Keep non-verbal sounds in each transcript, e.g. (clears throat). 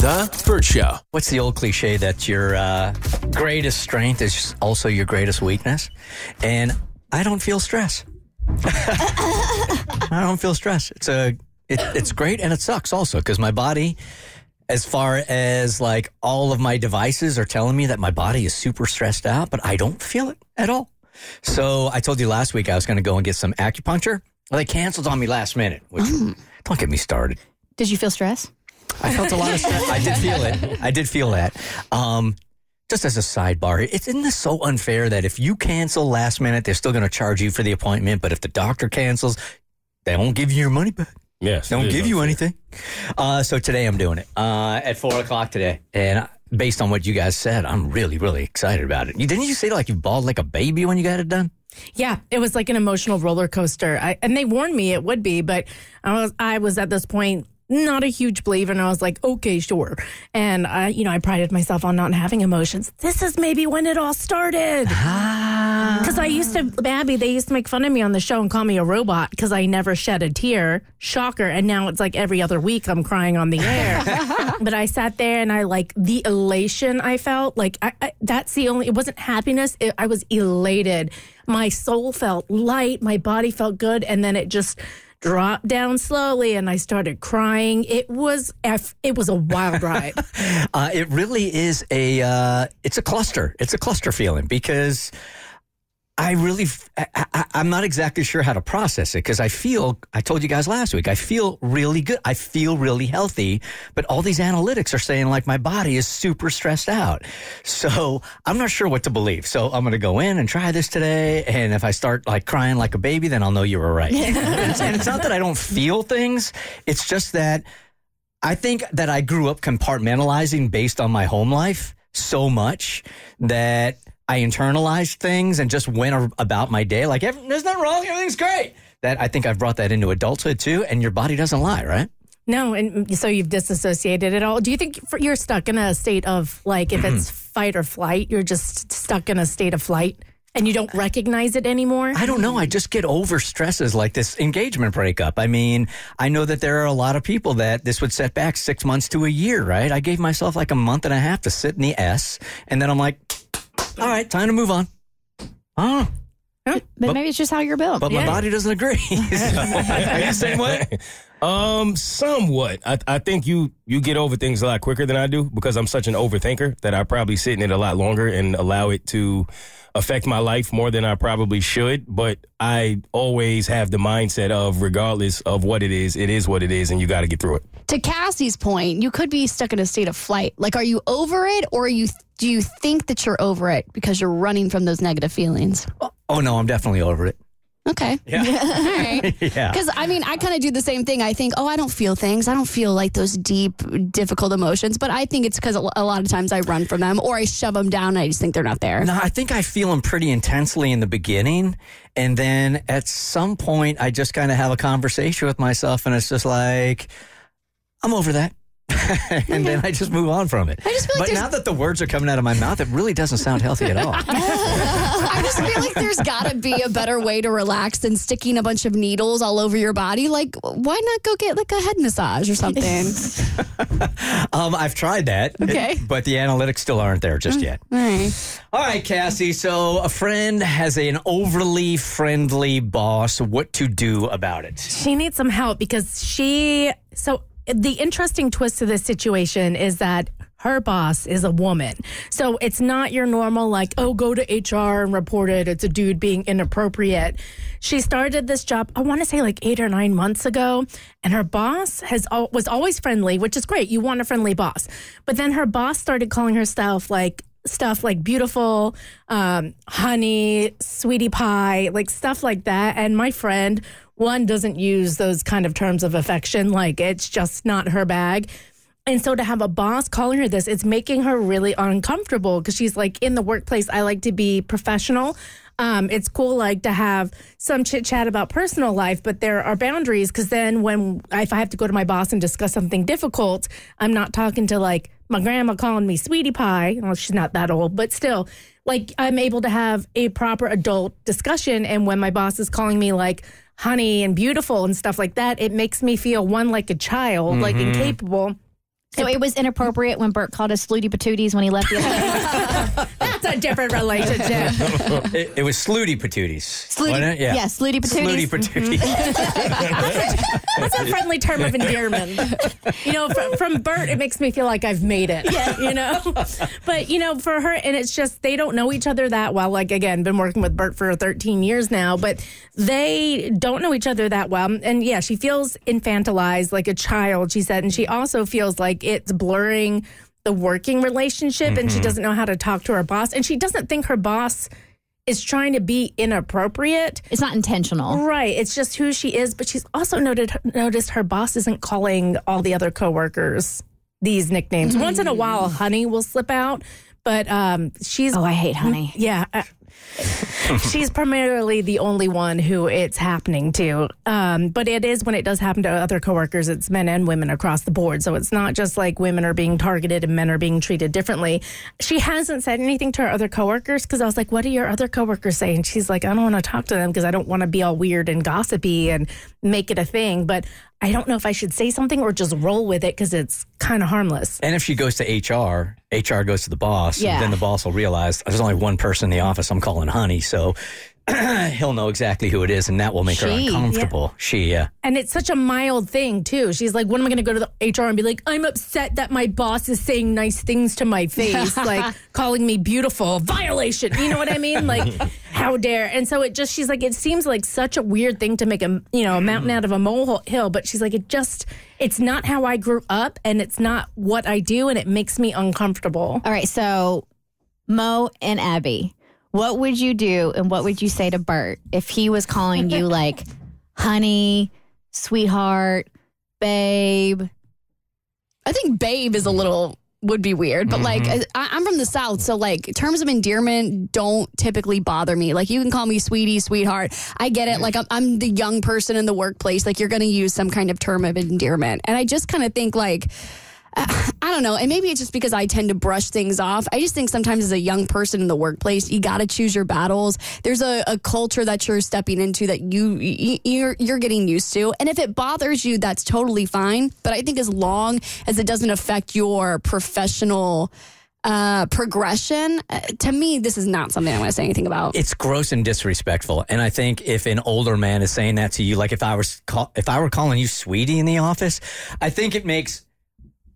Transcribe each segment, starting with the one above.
The Burt Show. What's the old cliche that your uh, greatest strength is also your greatest weakness? And I don't feel stress. (laughs) I don't feel stress. It's a it, it's great and it sucks also because my body, as far as like all of my devices are telling me that my body is super stressed out, but I don't feel it at all. So I told you last week I was going to go and get some acupuncture. Well, they canceled on me last minute, which don't get me started. Did you feel stress? I felt a lot of stress. (laughs) I did feel it. I did feel that. Um, just as a sidebar, it's, isn't this so unfair that if you cancel last minute, they're still going to charge you for the appointment, but if the doctor cancels, they won't give you your money back. Yes. They it don't is give you unfair. anything. Uh, so today I'm doing it uh, at four o'clock today, and based on what you guys said, I'm really, really excited about it. You, didn't you say like you bawled like a baby when you got it done? Yeah, it was like an emotional roller coaster. I, and they warned me it would be, but I was I was at this point not a huge believer, and I was like, okay, sure. And I, you know, I prided myself on not having emotions. This is maybe when it all started. Ah. Because I used to, Abby, they used to make fun of me on the show and call me a robot because I never shed a tear. Shocker. And now it's like every other week I'm crying on the air. (laughs) but I sat there and I like the elation I felt like I, I, that's the only, it wasn't happiness. It, I was elated. My soul felt light. My body felt good. And then it just, dropped down slowly and I started crying. It was it was a wild ride. (laughs) Uh, it really is a uh, it's a cluster. It's a cluster feeling because I really I, am not exactly sure how to process it because I feel I told you guys last week I feel really good. I feel really healthy, but all these analytics are saying like my body is super stressed out. So I'm not sure what to believe. So I'm going to go in and try this today, and if I start like crying like a baby, then I'll know you were right. (laughs) and, it's, and it's not that I don't feel things; it's just that. I think that I grew up compartmentalizing based on my home life so much that I internalized things and just went about my day like there's nothing wrong, everything's great. That I think I've brought that into adulthood too, and your body doesn't lie, right? no, and so you've disassociated it all. Do you think you're stuck in a state of like if it's (clears throat) fight or flight, you're just stuck in a state of flight and you don't recognize it anymore? I don't know. I just get over stresses like this engagement breakup. I mean, I know that there are a lot of people that this would set back six months to a year, right? I gave myself like a month and a half to sit in the S, and then I'm like, all right, time to move on. Oh, But, maybe it's just how you're built. but my body doesn't agree. (laughs) Are you the same way? (laughs) Um, somewhat. I, I think you you get over things a lot quicker than I do because I'm such an overthinker that I probably sit in it a lot longer and allow it to affect my life more than I probably should. But I always have the mindset of regardless of what it is, it is what it is, and you got to get through it. to Cassie's point, you could be stuck in a state of flight. Like, are you over it, or are you do you think that you're over it because you're running from those negative feelings? Oh no, I'm definitely over it. Okay. Yeah. (laughs) All right. (laughs) Yeah. Because I mean, I kind of do the same thing. I think, oh, I don't feel things. I don't feel like those deep, difficult emotions. But I think it's because a a lot of times I run from them or I shove them down. And I just think they're not there. No, I think I feel them pretty intensely in the beginning. And then at some point, I just kind of have a conversation with myself, and it's just like, I'm over that. (laughs) and then I just move on from it. I just feel like but there's- now that the words are coming out of my mouth, it really doesn't sound healthy at all. (laughs) I just feel like there's got to be a better way to relax than sticking a bunch of needles all over your body. Like, why not go get like a head massage or something? (laughs) um, I've tried that. Okay. But the analytics still aren't there just yet. All right. All right, Cassie. So a friend has an overly friendly boss. What to do about it? she needs some help because she so the interesting twist to this situation is that her boss is a woman. So it's not your normal, like, oh, go to HR and report it. It's a dude being inappropriate. She started this job, I want to say like eight or nine months ago, and her boss has was always friendly, which is great. You want a friendly boss. But then her boss started calling herself like stuff like beautiful, um, honey, sweetie pie, like stuff like that. And my friend, one doesn't use those kind of terms of affection. Like it's just not her bag. And so to have a boss calling her this, it's making her really uncomfortable because she's like, in the workplace, I like to be professional. Um, it's cool, like to have some chit chat about personal life, but there are boundaries because then when if I have to go to my boss and discuss something difficult, I'm not talking to like my grandma calling me sweetie pie. Well, she's not that old, but still, like I'm able to have a proper adult discussion. And when my boss is calling me like honey and beautiful and stuff like that, it makes me feel one like a child, like mm-hmm. incapable. So it was inappropriate when Burt called us Flutie Patooties when he left the other (laughs) day. That's a different relationship. (laughs) It, it was Slooty Patooties. Wasn't? Yeah. yeah, Slooty Patooties. Mm-hmm. Patooties. (laughs) That's a friendly term of endearment. You know, from, from Burt, it makes me feel like I've made it. Yeah. You know, but you know, for her, and it's just they don't know each other that well. Like again, been working with Burt for 13 years now, but they don't know each other that well. And yeah, she feels infantilized, like a child. She said, and she also feels like it's blurring the working relationship, and she doesn't know how to talk to her boss, and she doesn't think her boss is trying to be inappropriate. It's not intentional. Right. It's just who she is. But she's also noted noticed her boss isn't calling all the other coworkers these nicknames. Once in a while, honey will slip out. But um, she's Oh, I hate honey. yeah. uh, she's primarily the only one who it's happening to. Um, but it is when it does happen to other coworkers, it's men and women across the board. So it's not just like women are being targeted and men are being treated differently. She hasn't said anything to her other coworkers because I was like, what do your other coworkers say? And she's like, I don't want to talk to them because I don't want to be all weird and gossipy and make it a thing. But I don't know if I should say something or just roll with it because it's kind of harmless. And if she goes to HR, HR goes to the boss. Yeah. Then the boss will realize there's only one person in the office I'm calling honey. So (clears throat) he'll know exactly who it is, and that will make her She, uncomfortable. She, yeah. And it's such a mild thing, too. She's like, when am I going to go to the HR and be like, I'm upset that my boss is saying nice things to my face, (laughs) like calling me beautiful, violation. You know what I mean? Like, (laughs) how dare? And so it just, she's like, it seems like such a weird thing to make a, you know, a mountain mm. out of a molehill. But she's like, it just, it's not how I grew up and it's not what I do. And it makes me uncomfortable. All right, so Mo and Abby, what would you do and what would you say to Burt if he was calling you (laughs) like honey, sweetheart, babe? I think babe is a little would be weird, but like mm-hmm. I, I'm from the south, so like terms of endearment don't typically bother me. Like you can call me sweetie, sweetheart. I get it. Mm-hmm. Like I'm, I'm the young person in the workplace. Like you're going to use some kind of term of endearment, and I just kind of think like. (sighs) I don't know. And maybe it's just because I tend to brush things off. I just think sometimes as a young person in the workplace, you got to choose your battles. There's a, a culture that you're stepping into that you, you you're you're getting used to. And if it bothers you, that's totally fine. But I think as long as it doesn't affect your professional uh, progression, uh, to me, this is not something I want to say anything about. It's gross and disrespectful. And I think if an older man is saying that to you, like if I was call, if I were calling you sweetie in the office, I think it makes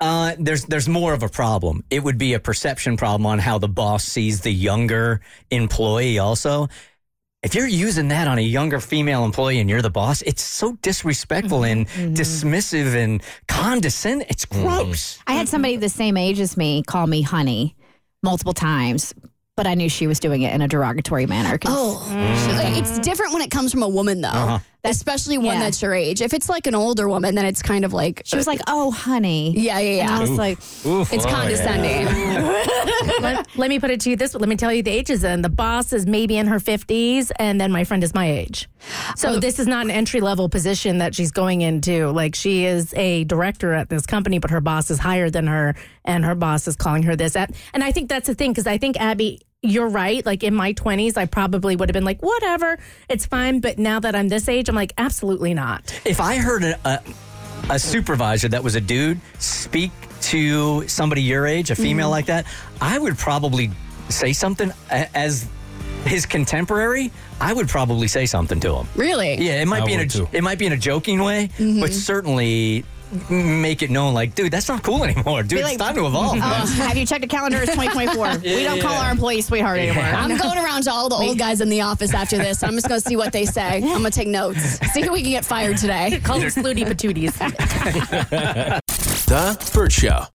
uh, there's there's more of a problem. It would be a perception problem on how the boss sees the younger employee. Also, if you're using that on a younger female employee and you're the boss, it's so disrespectful mm-hmm. and mm-hmm. dismissive and condescending. It's mm-hmm. gross. I had somebody the same age as me call me honey multiple times, but I knew she was doing it in a derogatory manner. Oh, mm. it's different when it comes from a woman, though, uh-huh. especially one Yeah. that's your age. If it's like an older woman, then it's kind of like she was like, "Oh, honey." yeah, yeah, And I yeah. was like, It's oh, condescending. (laughs) let, let me put it to you this way. Let me tell you the ages then. The boss is maybe in her 50s, and then my friend is my age. So oh. this is not an entry level position that she's going into. Like she is a director at this company, but her boss is higher than her, and her boss is calling her this. At, and I think that's the thing, because I think, Abby, you're right. Like in my 20s, I probably would have been like, whatever, it's fine. But now that I'm this age, I'm like, absolutely not. If I heard a, a, a supervisor that was a dude speak to somebody your age, a mm-hmm. female like that, I would probably say something as his contemporary. I would probably say something to him. really? Yeah, it might I be in a too. it might be in a joking way, but mm-hmm. certainly m- make it known, like, dude, that's not cool anymore. Dude, like, it's time to evolve. Oh, man. Oh, have you checked the calendar? It's 2024. (laughs) we don't call our employees sweetheart anymore. I'm going around to all the old guys in the office after this. I'm just going to see what they say. I'm going to take notes. See who we can get fired today. Call them Slooty Patooties. (laughs) The Burt Show.